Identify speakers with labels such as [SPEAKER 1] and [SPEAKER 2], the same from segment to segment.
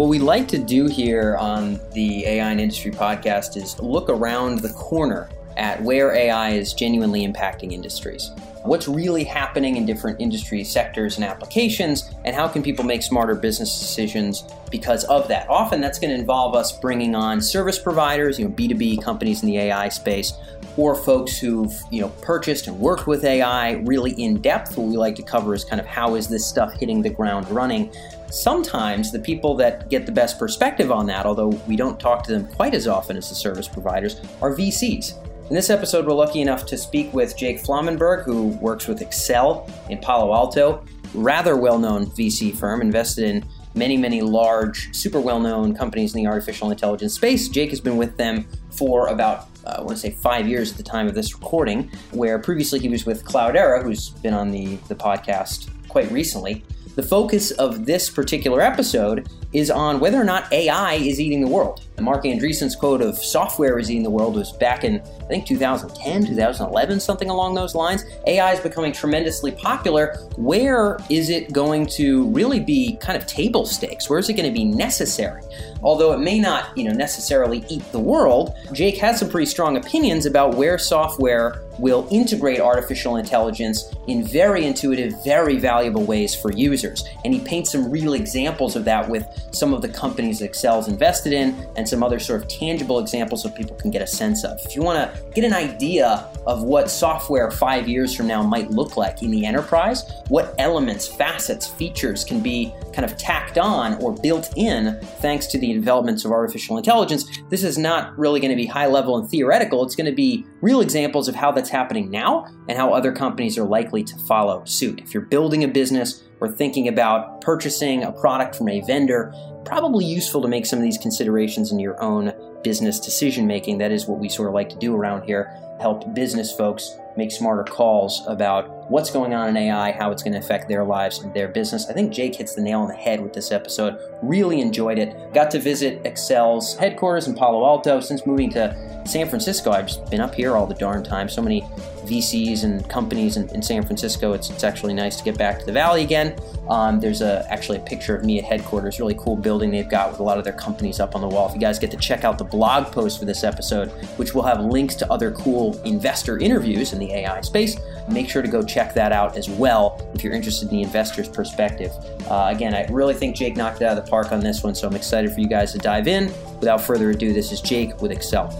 [SPEAKER 1] What we like to do here on the AI in Industry podcast is look around the corner at where AI is genuinely impacting industries. What's really happening in different industry sectors and applications, and how can people make smarter business decisions because of that? Often that's going to involve us bringing on service providers, you know, B2B companies in the AI space, or folks who've you know purchased and worked with AI really in depth. What we like to cover is kind of how is this stuff hitting the ground running Sometimes the people that get the best perspective on that, although we don't talk to them quite as often as the service providers, are VCs. In this episode, we're lucky enough to speak with Jake Flomenberg, who works with Accel in Palo Alto, rather well known VC firm, invested in many, many large, super well known companies in the artificial intelligence space. Jake has been with them for about, uh, I want to say, five years at the time of this recording, where previously he was with Cloudera, who's been on the, the podcast quite recently. The focus of this particular episode is on whether or not AI is eating the world. Marc Andreessen's quote of software is eating the world was back in, I think, 2010, 2011, something along those lines. AI is becoming tremendously popular. Where is it going to really be kind of table stakes? Where is it going to be necessary? Although it may not, you know, necessarily eat the world, Jake has some pretty strong opinions about where software will integrate artificial intelligence in very intuitive, very valuable ways for users. And he paints some real examples of that with some of the companies Accel's invested in and some other sort of tangible examples so people can get a sense of. If you want to get an idea of what software five years from now might look like in the enterprise, what elements, facets, features can be kind of tacked on or built in thanks to the developments of artificial intelligence, this is not really going to be high level and theoretical. It's going to be real examples of how that's happening now and how other companies are likely to follow suit. If you're building a business or thinking about purchasing a product from a vendor, probably useful to make some of these considerations in your own business decision making. That is what we sort of like to do around here help business folks make smarter calls about what's going on in AI, how it's going to affect their lives and their business. I think Jake hits the nail on the head with this episode. Really enjoyed it. Got to visit Accel's headquarters in Palo Alto. Since moving to San Francisco, I've just been up here all the darn time. So many VCs and companies in, in San Francisco. It's, it's actually nice to get back to the valley again. Um, there's a, actually a picture of me at headquarters. Really cool building they've got with a lot of their companies up on the wall. If you guys get to check out the blog post for this episode, which will have links to other cool investor interviews in the AI space, make sure to go check that out as well if you're interested in the investor's perspective. Uh, again, I really think Jake knocked it out of the park on this one, so I'm excited for you guys to dive in. Without further ado, this is Jake with Accel.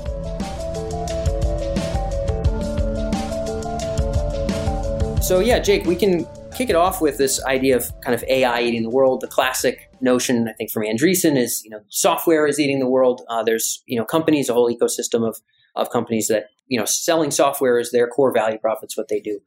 [SPEAKER 1] So, yeah, Jake, we can kick it off with this idea of kind of AI eating the world. The classic notion, I think, from Andreessen is, you know, software is eating the world. Uh, there's, you know, companies, a whole ecosystem of, of companies that, you know, selling software is their core value prop. It's what they do.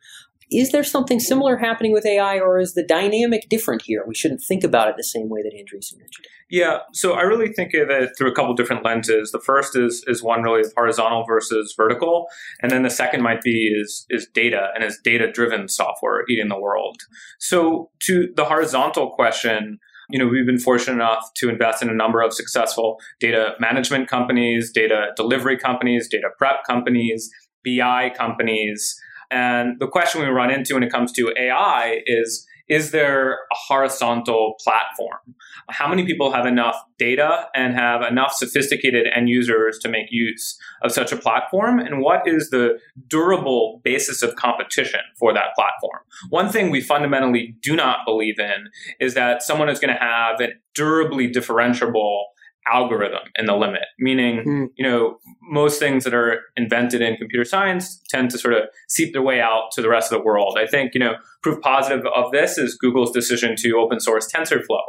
[SPEAKER 1] Is there something similar happening with AI, or is the dynamic different here? We shouldn't think about it the same way that Andreessen mentioned.
[SPEAKER 2] Yeah, so I really think of it through a couple different lenses. The first is is one really horizontal versus vertical, and then the second might be is is data and is data driven software eating the world. So to the horizontal question, you know, we've been fortunate enough to invest in a number of successful data management companies, data delivery companies, data prep companies, BI companies. And the question we run into when it comes to AI is is there a horizontal platform? How many people have enough data and have enough sophisticated end users to make use of such a platform? And what is the durable basis of competition for that platform? One thing we fundamentally do not believe in is that someone is going to have a durably differentiable algorithm in the limit. Meaning mm. you know most things that are invented in computer science tend to sort of seep their way out to the rest of the world. I think you know proof positive of this is google's decision to open source tensorflow.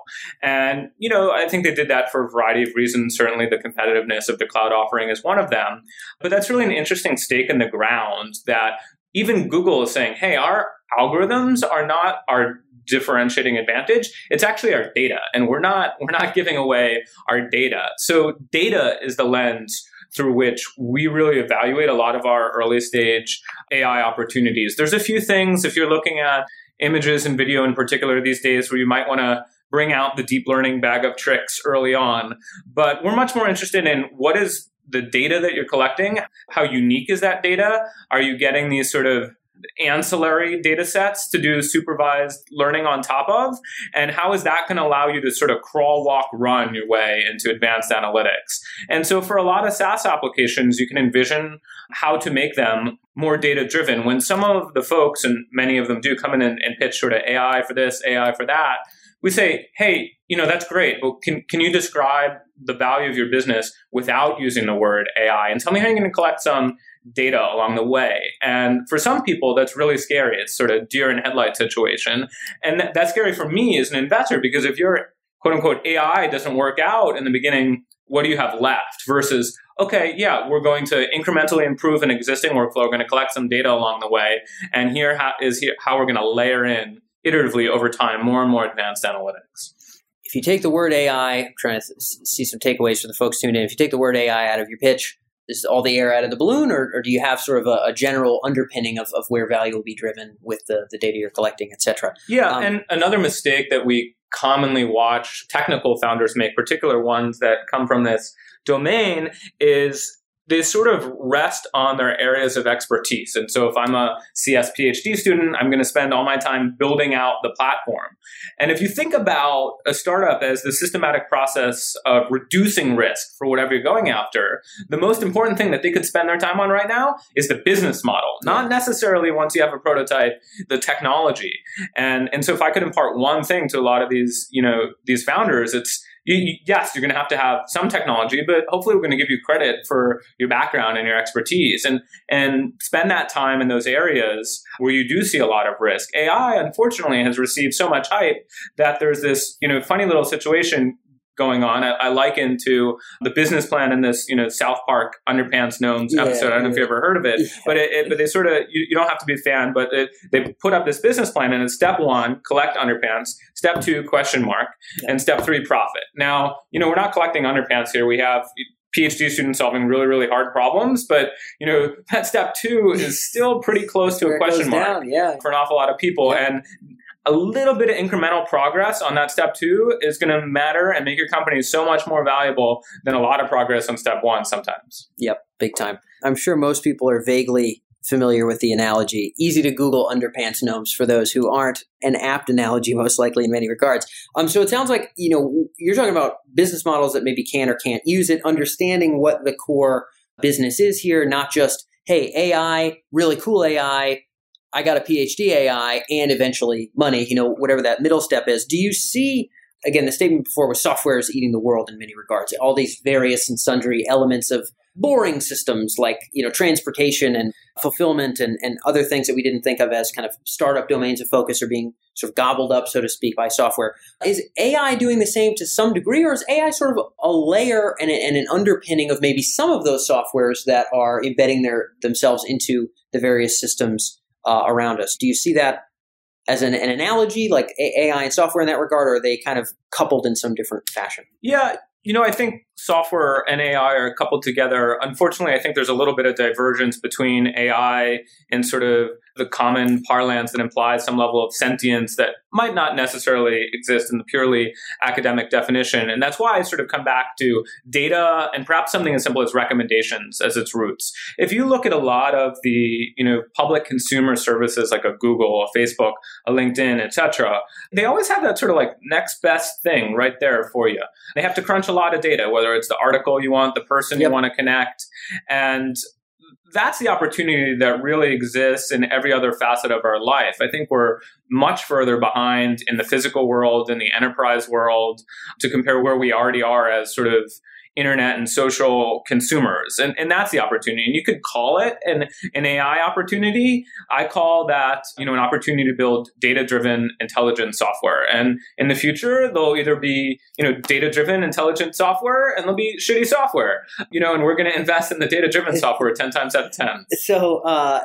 [SPEAKER 2] And you know i think they did that for a variety of reasons. Certainly the competitiveness of the cloud offering is one of them. But that's really an interesting stake in the ground that even google is saying hey our algorithms are not our differentiating advantage it's actually our data and we're not we're not giving away our data. So data is the lens through which we really evaluate a lot of our early stage ai opportunities. There's a few things if you're looking at images and video in particular these days where you might want to bring out the deep learning bag of tricks early on but we're much more interested in what is the data that you're collecting how unique is that data are you getting these sort of ancillary data sets to do supervised learning on top of? And how is that going to allow you to sort of crawl, walk, run your way into advanced analytics? And so for a lot of SaaS applications, you can envision how to make them more data driven. When some of the folks, and many of them do come in and, and pitch sort of AI for this, AI for that, we say, hey, you know, that's great, but can, can you describe the value of your business without using the word AI? And tell me how you're going to collect some data along the way. And for some people, that's really scary. It's sort of deer in headlight situation. And th- that's scary for me as an investor because if your quote unquote AI doesn't work out in the beginning, what do you have left versus okay, yeah, we're going to incrementally improve an existing workflow. We're going to collect some data along the way. And here is here how we're going to layer in iteratively over time more and more advanced analytics.
[SPEAKER 1] If you take the word AI, I'm trying to see some takeaways for the folks tuned in. If you take the word AI out of your pitch, this is all the air out of the balloon, or, or do you have sort of a, a, general underpinning of, of where value will be driven with the, the data you're collecting, et cetera?
[SPEAKER 2] Yeah, um, and another mistake that we commonly watch technical founders make, particular ones that come from this domain, is they sort of rest on their areas of expertise. And so if I'm a CS PhD student, I'm going to spend all my time building out the platform. And if you think about a startup as the systematic process of reducing risk for whatever you're going after, the most important thing that they could spend their time on right now is the business model, not necessarily once you have a prototype, the technology. And, and so if I could impart one thing to a lot of these, you know, these founders, it's you, yes, you're going to have to have some technology, but hopefully we're going to give you credit for your background and your expertise and, and spend that time in those areas where you do see a lot of risk. AI, unfortunately, has received so much hype that there's this, you know, funny little situation going on. I, I liken to the business plan in this, you know, South Park Underpants Gnomes yeah, episode. I don't know if you ever heard of it, yeah. but it, it, but they sort of you, you, don't have to be a fan, but it, they put up this business plan, and it's step one, collect underpants. Step two, question mark, yeah. and step three, profit. Now, you know, we're not collecting underpants here. We have PhD students solving really, really hard problems. But you know, that step two is still pretty close to a question mark
[SPEAKER 1] down, yeah.
[SPEAKER 2] for an awful lot of people. Yeah. And a little bit of incremental progress on that step two is going to matter and make your company so much more valuable than a lot of progress on step one sometimes.
[SPEAKER 1] Yep, big time. I'm sure most people are vaguely familiar with the analogy. Easy to Google underpants gnomes for those who aren't an apt analogy, most likely in many regards. Um, so it sounds like you know you're talking about business models that maybe can or can't use it, understanding what the core business is here, not just hey AI, really cool AI, I got a PhD AI and eventually money, you know, whatever that middle step is. Do you see, again, the statement before was software is eating the world in many regards, all these various and sundry elements of boring systems like, you know, transportation and fulfillment and, and other things that we didn't think of as kind of startup domains of focus are being sort of gobbled up, so to speak, by software. Is AI doing the same to some degree, or is AI sort of a layer and, and an underpinning of maybe some of those softwares that are embedding their themselves into the various systems uh, around us. Do you see that as an, an analogy, like AI and software in that regard, or are they kind of coupled in some different fashion?
[SPEAKER 2] Yeah, you know, I think software and AI are coupled together. Unfortunately, I think there's a little bit of divergence between AI and sort of the common parlance that implies some level of sentience that might not necessarily exist in the purely academic definition. And that's why I sort of come back to data and perhaps something as simple as recommendations as its roots. If you look at a lot of the, you know, public consumer services like a Google, a Facebook, a LinkedIn, etc., they always have that sort of like next best thing right there for you. They have to crunch a lot of data, whether it's the article you want, the person yep. you want to connect. And that's the opportunity that really exists in every other facet of our life. I think we're much further behind in the physical world, in the enterprise world, to compare where we already are as sort of internet and social consumers. And, and that's the opportunity. And you could call it an, an AI opportunity. I call that, you know, an opportunity to build data-driven intelligent software. And in the future, there'll either be, you know, data-driven intelligent software and there'll be shitty software, you know, and we're going to invest in the data-driven software 10 times out of 10.
[SPEAKER 1] So, uh,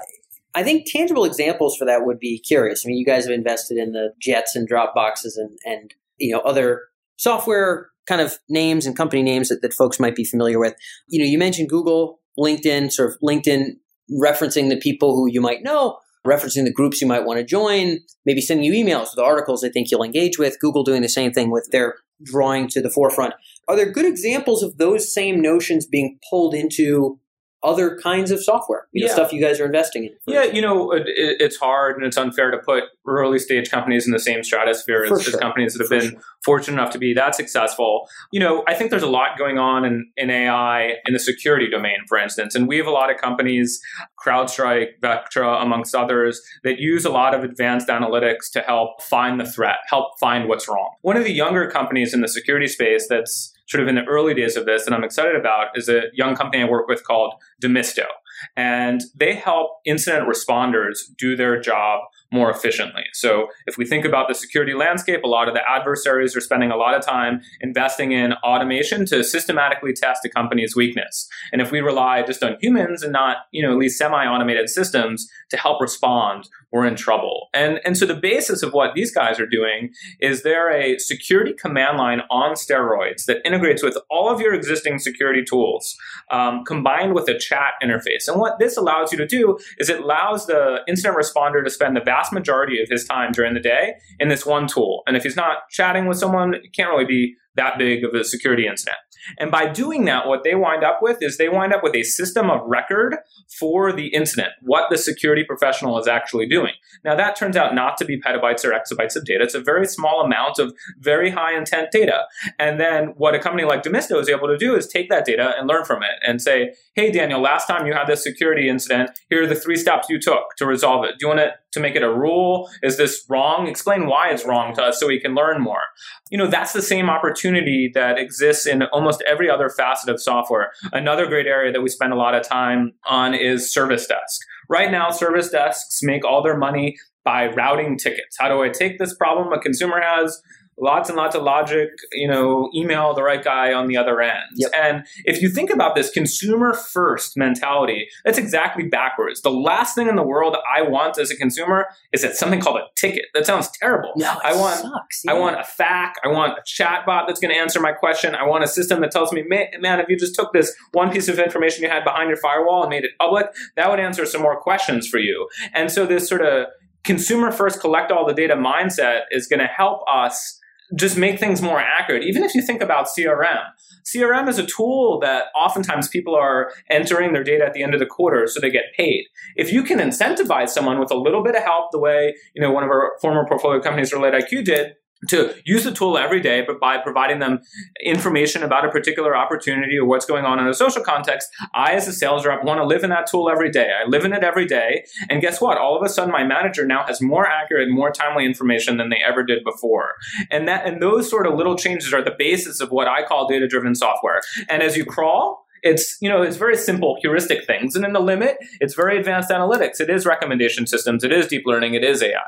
[SPEAKER 1] I think tangible examples for that would be curious. I mean, you guys have invested in the Jets and Dropboxes and, and you know other software kind of names and company names that, that folks might be familiar with. You know, you mentioned Google, LinkedIn, sort of LinkedIn referencing the people who you might know, referencing the groups you might want to join, maybe sending you emails with articles they think you'll engage with. Google doing the same thing with their drawing to the forefront. Are there good examples of those same notions being pulled into other kinds of software, you know,
[SPEAKER 2] Yeah.
[SPEAKER 1] stuff you guys are investing in.
[SPEAKER 2] Yeah,
[SPEAKER 1] example.
[SPEAKER 2] you know, it, it- it's hard and it's unfair to put early stage companies in the same stratosphere as,
[SPEAKER 1] For
[SPEAKER 2] as companies that have
[SPEAKER 1] For
[SPEAKER 2] been
[SPEAKER 1] sure.
[SPEAKER 2] fortunate enough to be that successful. You know, I think there's a lot going on in, in AI in the security domain, for instance. And we have a lot of companies, CrowdStrike, Vectra, amongst others, that use a lot of advanced analytics to help find the threat, help find what's wrong. One of the younger companies in the security space that's sort of in the early days of this that I'm excited about is a young company I work with called Demisto. And they help incident responders do their job more efficiently. So if we think about the security landscape, a lot of the adversaries are spending a lot of time investing in automation to systematically test a company's weakness. And if we rely just on humans and not, you know, at least semi-automated systems to help respond, we're in trouble. And and so the basis of what these guys are doing is they're a security command line on steroids that integrates with all of your existing security tools, um, combined with a chat interface. And what this allows you to do is it allows the incident responder to spend the vast majority of his time during the day in this one tool. And if he's not chatting with someone, it can't really be that big of a security incident. And by doing that, what they wind up with is they wind up with a system of record for the incident, what the security professional is actually doing. Now, that turns out not to be petabytes or exabytes of data. It's a very small amount of very high intent data. And then what a company like Demisto is able to do is take that data and learn from it and say, hey, Daniel, last time you had this security incident, here are the three steps you took to resolve it. Do you want it to make it a rule? Is this wrong? Explain why it's wrong to us so we can learn more. You know, that's the same opportunity that exists in almost every other facet of software. Another great area that we spend a lot of time on is service desk. Right now, service desks make all their money by routing tickets. How do I take this problem a consumer has? Lots and lots of logic, you know, email the right guy on the other end.
[SPEAKER 1] Yep.
[SPEAKER 2] And if you think about this consumer first mentality, that's exactly backwards. The last thing in the world I want as a consumer is that something called a ticket. That sounds terrible.
[SPEAKER 1] No,
[SPEAKER 2] I want
[SPEAKER 1] sucks.
[SPEAKER 2] I want a FAQ. I want a chat bot that's going to answer my question. I want a system that tells me, man, if you just took this one piece of information you had behind your firewall and made it public, that would answer some more questions for you. And so this sort of consumer first, collect all the data mindset is going to help us just make things more accurate. Even if you think about CRM, CRM is a tool that oftentimes people are entering their data at the end of the quarter so they get paid. If you can incentivize someone with a little bit of help, the way you know one of our former portfolio companies, Relate IQ, did, to use the tool every day, but by providing them information about a particular opportunity or what's going on in a social context, I, as a sales rep, want to live in that tool every day. I live in it every day. And guess what? All of a sudden, my manager now has more accurate, more timely information than they ever did before. And that, and those sort of little changes are the basis of what I call data driven software. And as you crawl, it's you know it's very simple heuristic things and in the limit it's very advanced analytics it is recommendation systems it is deep learning it is ai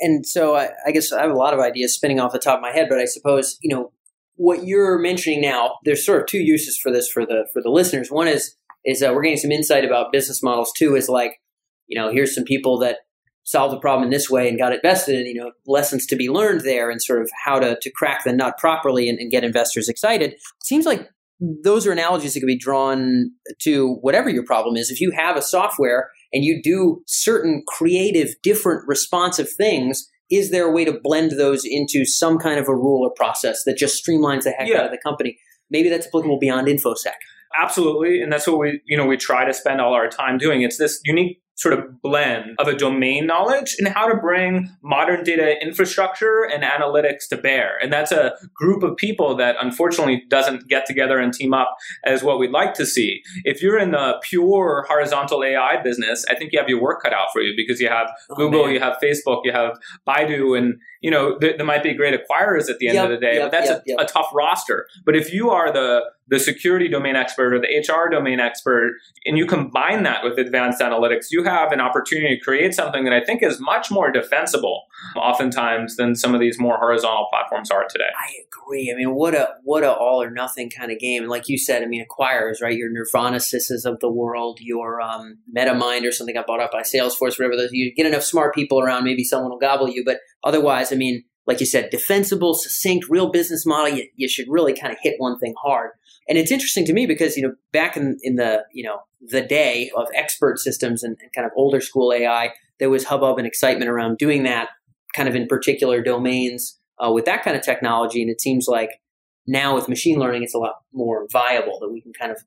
[SPEAKER 1] and so I, I guess I have a lot of ideas spinning off the top of my head, but I suppose you know what you're mentioning now. There's sort of two uses for this for the for the listeners. One is is uh, we're getting some insight about business models. Two is like you know here's some people that solved the problem in this way and got it vested. You know lessons to be learned there, and sort of how to to crack the nut properly and, and get investors excited. Seems like those are analogies that could be drawn to whatever your problem is. If you have a software and you do certain creative, different, responsive things, is there a way to blend those into some kind of a rule or process that just streamlines the heck
[SPEAKER 2] Yeah.
[SPEAKER 1] out of the company? Maybe that's applicable beyond InfoSec.
[SPEAKER 2] absolutely and that's what we you know we try to spend all our time doing it's this unique sort of blend of a domain knowledge and how to bring modern data infrastructure and analytics to bear. And that's a group of people that unfortunately doesn't get together and team up as what we'd like to see. If you're in the pure horizontal ai business i think you have your work cut out for you because you have
[SPEAKER 1] Oh,
[SPEAKER 2] google
[SPEAKER 1] man.
[SPEAKER 2] you have facebook you have baidu and you know there, there might be great acquirers at the end
[SPEAKER 1] Yep,
[SPEAKER 2] of the day
[SPEAKER 1] yep,
[SPEAKER 2] but that's
[SPEAKER 1] yep,
[SPEAKER 2] a, a tough roster. But if you are the the security domain expert or the HR domain expert, and you combine that with advanced analytics, you have an opportunity to create something that I think is much more defensible, oftentimes, than some of these more horizontal platforms are today.
[SPEAKER 1] I agree. I mean, what a what a all or nothing kind of game. And like you said, I mean, acquirers, right? Your Nervana Sys's of the world, your um, MetaMind or something got bought up by Salesforce, whatever. Those you get enough smart people around, maybe someone will gobble you. But otherwise, I mean, like you said, defensible, succinct, real business model. You, you should really kind of hit one thing hard. And it's interesting to me because you know back in in the you know the day of expert systems and, and kind of older school AI, there was hubbub and excitement around doing that kind of in particular domains uh, with that kind of technology. And it seems like now with machine learning, it's a lot more viable that we can kind of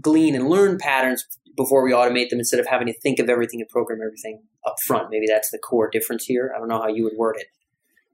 [SPEAKER 1] glean and learn patterns before we automate them instead of having to think of everything and program everything up front. Maybe that's the core difference here. I don't know how you would word it.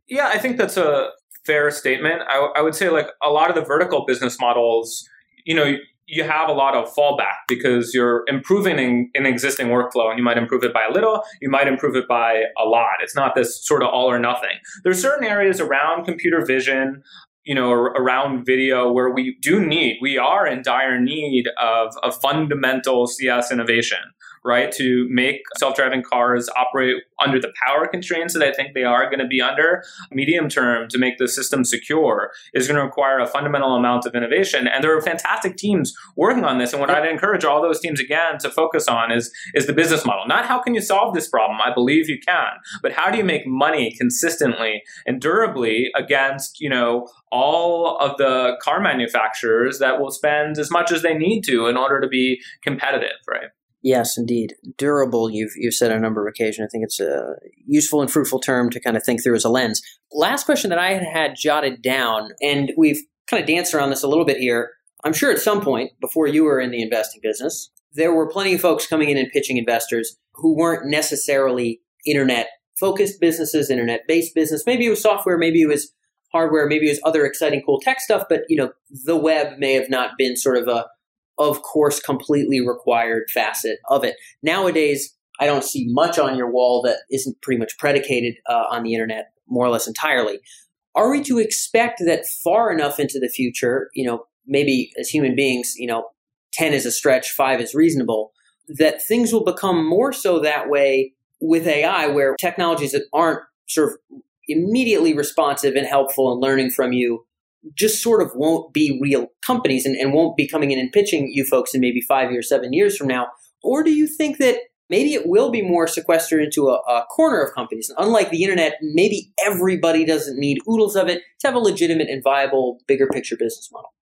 [SPEAKER 2] Yeah, I think that's a fair statement. I, I would say like a lot of the vertical business models, you know, you have a lot of fallback because you're improving an, an existing workflow and you might improve it by a little, you might improve it by a lot. It's not this sort of all or nothing. There's certain areas around computer vision, you know, around video where we do need, we are in dire need of, of fundamental CS innovation right? To make self driving cars operate under the power constraints that I think they are going to be under, medium term, to make the system secure is going to require a fundamental amount of innovation. And there are fantastic teams working on this. And what I'd encourage all those teams again to focus on is, is the business model. Not how can you solve this problem? I believe you can, but how do you make money consistently and durably against, you know, all of the car manufacturers that will spend as much as they need to in order to be competitive, right?
[SPEAKER 1] Yes, indeed. Durable, you've, you've said on a number of occasions. I think it's a useful and fruitful term to kind of think through as a lens. Last question that I had had jotted down, and we've kind of danced around this a little bit here. I'm sure at some point, before you were in the investing business, there were plenty of folks coming in and pitching investors who weren't necessarily internet focused businesses, internet based business. Maybe it was software, maybe it was hardware, maybe it was other exciting, cool tech stuff, but you know, the web may have not been sort of a of course, completely required facet of it. Nowadays, I don't see much on your wall that isn't pretty much predicated uh, on the internet, more or less entirely. Are we to expect that far enough into the future, you know, maybe as human beings, you know, 10 is a stretch, five is reasonable, that things will become more so that way with AI, where technologies that aren't sort of immediately responsive and helpful and learning from you just sort of won't be real companies and, and won't be coming in and pitching you folks in maybe five years, seven years from now? Or do you think that maybe it will be more sequestered into a, a, corner of companies. And unlike the internet, maybe everybody doesn't need oodles of it to have a legitimate and viable, bigger picture business model.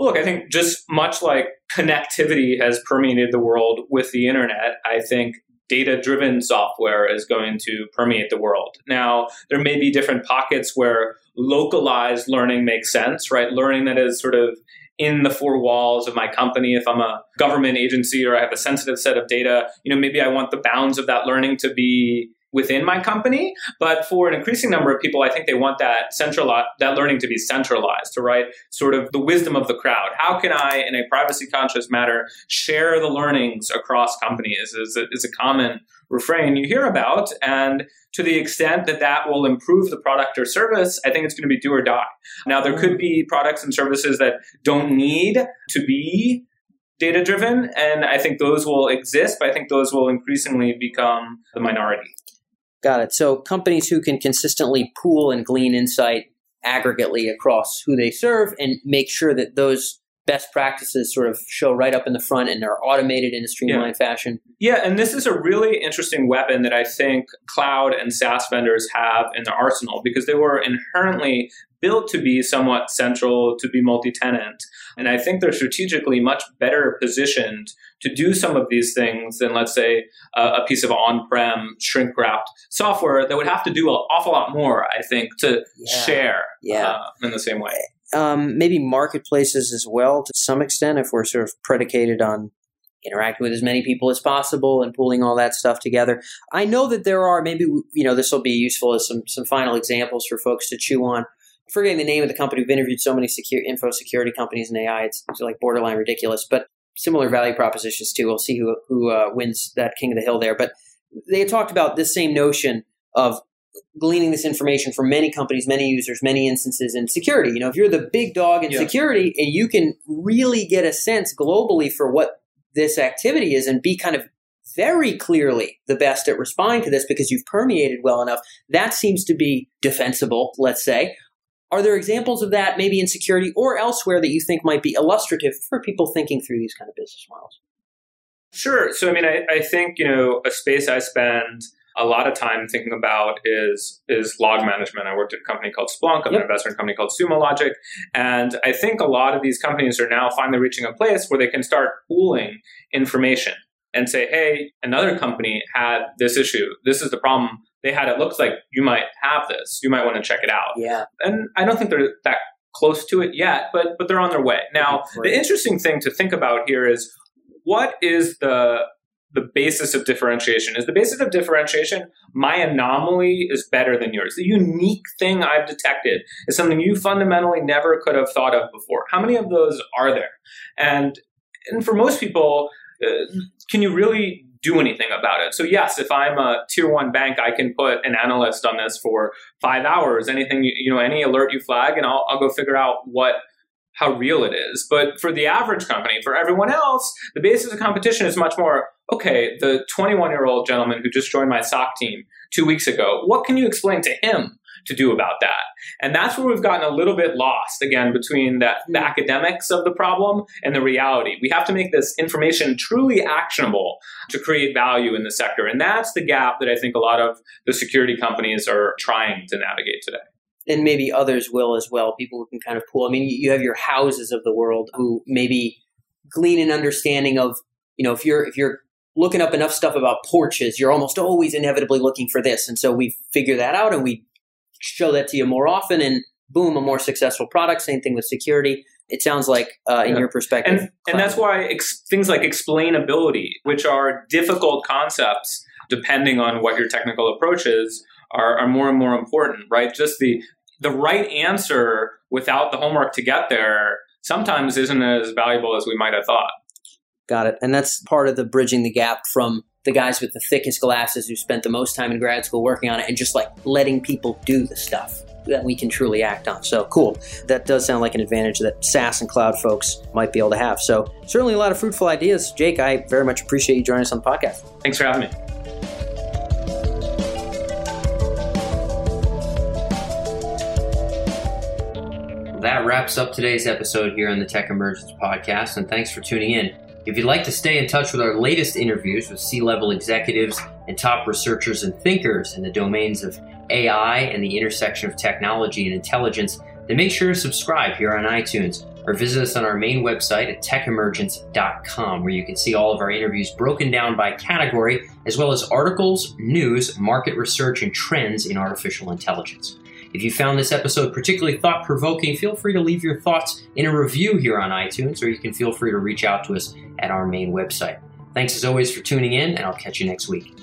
[SPEAKER 2] Look, I think just much like connectivity has permeated the world with the internet, I think data driven software is going to permeate the world. Now, there may be different pockets where localized learning makes sense, right? Learning that is sort of in the four walls of my company. If I'm a government agency or I have a sensitive set of data, you know, maybe I want the bounds of that learning to be within my company. But for an increasing number of people, I think they want that central that learning to be centralized, to right sort of the wisdom of the crowd. How can I, in a privacy conscious manner, share the learnings across companies? Is a, is a common refrain you hear about, and to the extent that that will improve the product or service, I think it's going to be do or die. Now, there could be mm-hmm. products and services that don't need to be data driven, and I think those will exist, but I think those will increasingly become the minority.
[SPEAKER 1] Got it. So companies who can consistently pool and glean insight aggregately across who they serve and make sure that those best practices sort of show right up in the front and are automated in a streamlined yeah. fashion.
[SPEAKER 2] Yeah, and this is a really interesting weapon that I think cloud and SaaS vendors have in their arsenal because they were inherently built to be somewhat central, to be multi tenant. And I think they're strategically much better positioned to do some of these things than, let's say, a, a piece of on prem shrink wrapped software that would have to do an awful lot more, I think, to yeah. share yeah. Uh, in the same way.
[SPEAKER 1] Um, maybe marketplaces as well to some extent if we're sort of predicated on interacting with as many people as possible and pulling all that stuff together. I know that there are maybe you know this will be useful as some some final examples for folks to chew on forgetting the name of the company. We've interviewed so many secure, info security companies in AI. It's, it's, like borderline ridiculous, but similar value propositions too. We'll see who who uh, wins that king of the hill there. But they talked about this same notion of gleaning this information from many companies, many users, many instances in security. You know, if you're the big dog in yeah. security and you can really get a sense globally for what this activity is and be kind of very clearly the best at responding to this because you've permeated well enough, that seems to be defensible, let's say. Are there examples of that maybe in security or elsewhere that you think might be illustrative for people thinking through these kind of business models?
[SPEAKER 2] Sure. So, I mean, I, I think, you know, a space I spend a lot of time thinking about is is log management. I worked at a company called Splunk. I'm yep. an investor in a company called Sumo Logic. And I think a lot of these companies are now finally reaching a place where they can start pooling information and say, hey, another company had this issue. This is the problem they had. It looks like you might have this. You might want to check it out.
[SPEAKER 1] Yeah.
[SPEAKER 2] And I don't think they're that close to it yet, but but they're on their way. Now, the interesting thing to think about here is what is the the basis of differentiation? Is the basis of differentiation my anomaly is better than yours? The unique thing I've detected is something you fundamentally never could have thought of before. How many of those are there? And and for most people, Uh, can you really do anything about it. So yes, if I'm a tier one bank, I can put an analyst on this for five hours. Anything you know, any alert you flag, and I'll, I'll go figure out what how real it is. But for the average company, for everyone else, the basis of competition is much more okay. The 21 year old gentleman who just joined my SOC team two weeks ago, what can you explain to him to do about that. And that's where we've gotten a little bit lost again between the, the hmm. academics of the problem and the reality. We have to make this information truly actionable to create value in the sector. And that's the gap that I think a lot of the security companies are trying to navigate today
[SPEAKER 1] and maybe others will as well. People who can kind of pull. I mean, you have your Houzz of the world who maybe glean an understanding of, you know, if you're if you're looking up enough stuff about porches, you're almost always inevitably looking for this, and so we figure that out and we show that to you more often, and boom, a more successful product. Same thing with security. It sounds like, uh, in yeah. your perspective,
[SPEAKER 2] and, and that's why ex- things like explainability, which are difficult concepts depending on what your technical approach is, are, are more and more important. Right? Just the the right answer without the homework to get there sometimes isn't as valuable as we might have thought.
[SPEAKER 1] Got it. And that's part of the bridging the gap from the guys with the thickest glasses who spent the most time in grad school working on it and just like letting people do the stuff that we can truly act on. So cool. That does sound like an advantage that SaaS and cloud folks might be able to have. So certainly a lot of fruitful ideas. Jake, I very much appreciate you joining us on the podcast.
[SPEAKER 2] Thanks for having me.
[SPEAKER 1] That wraps up today's episode here on the Tech Emergence podcast, and thanks for tuning in. If you'd like to stay in touch with our latest interviews with C level executives and top researchers and thinkers in the domains of AI and the intersection of technology and intelligence, then make sure to subscribe here on iTunes or visit us on our main website at techemergence.com, where you can see all of our interviews broken down by category, as well as articles, news, market research, and trends in artificial intelligence. If you found this episode particularly thought provoking, feel free to leave your thoughts in a review here on iTunes, or you can feel free to reach out to us at our main website. Thanks as always for tuning in, and I'll catch you next week.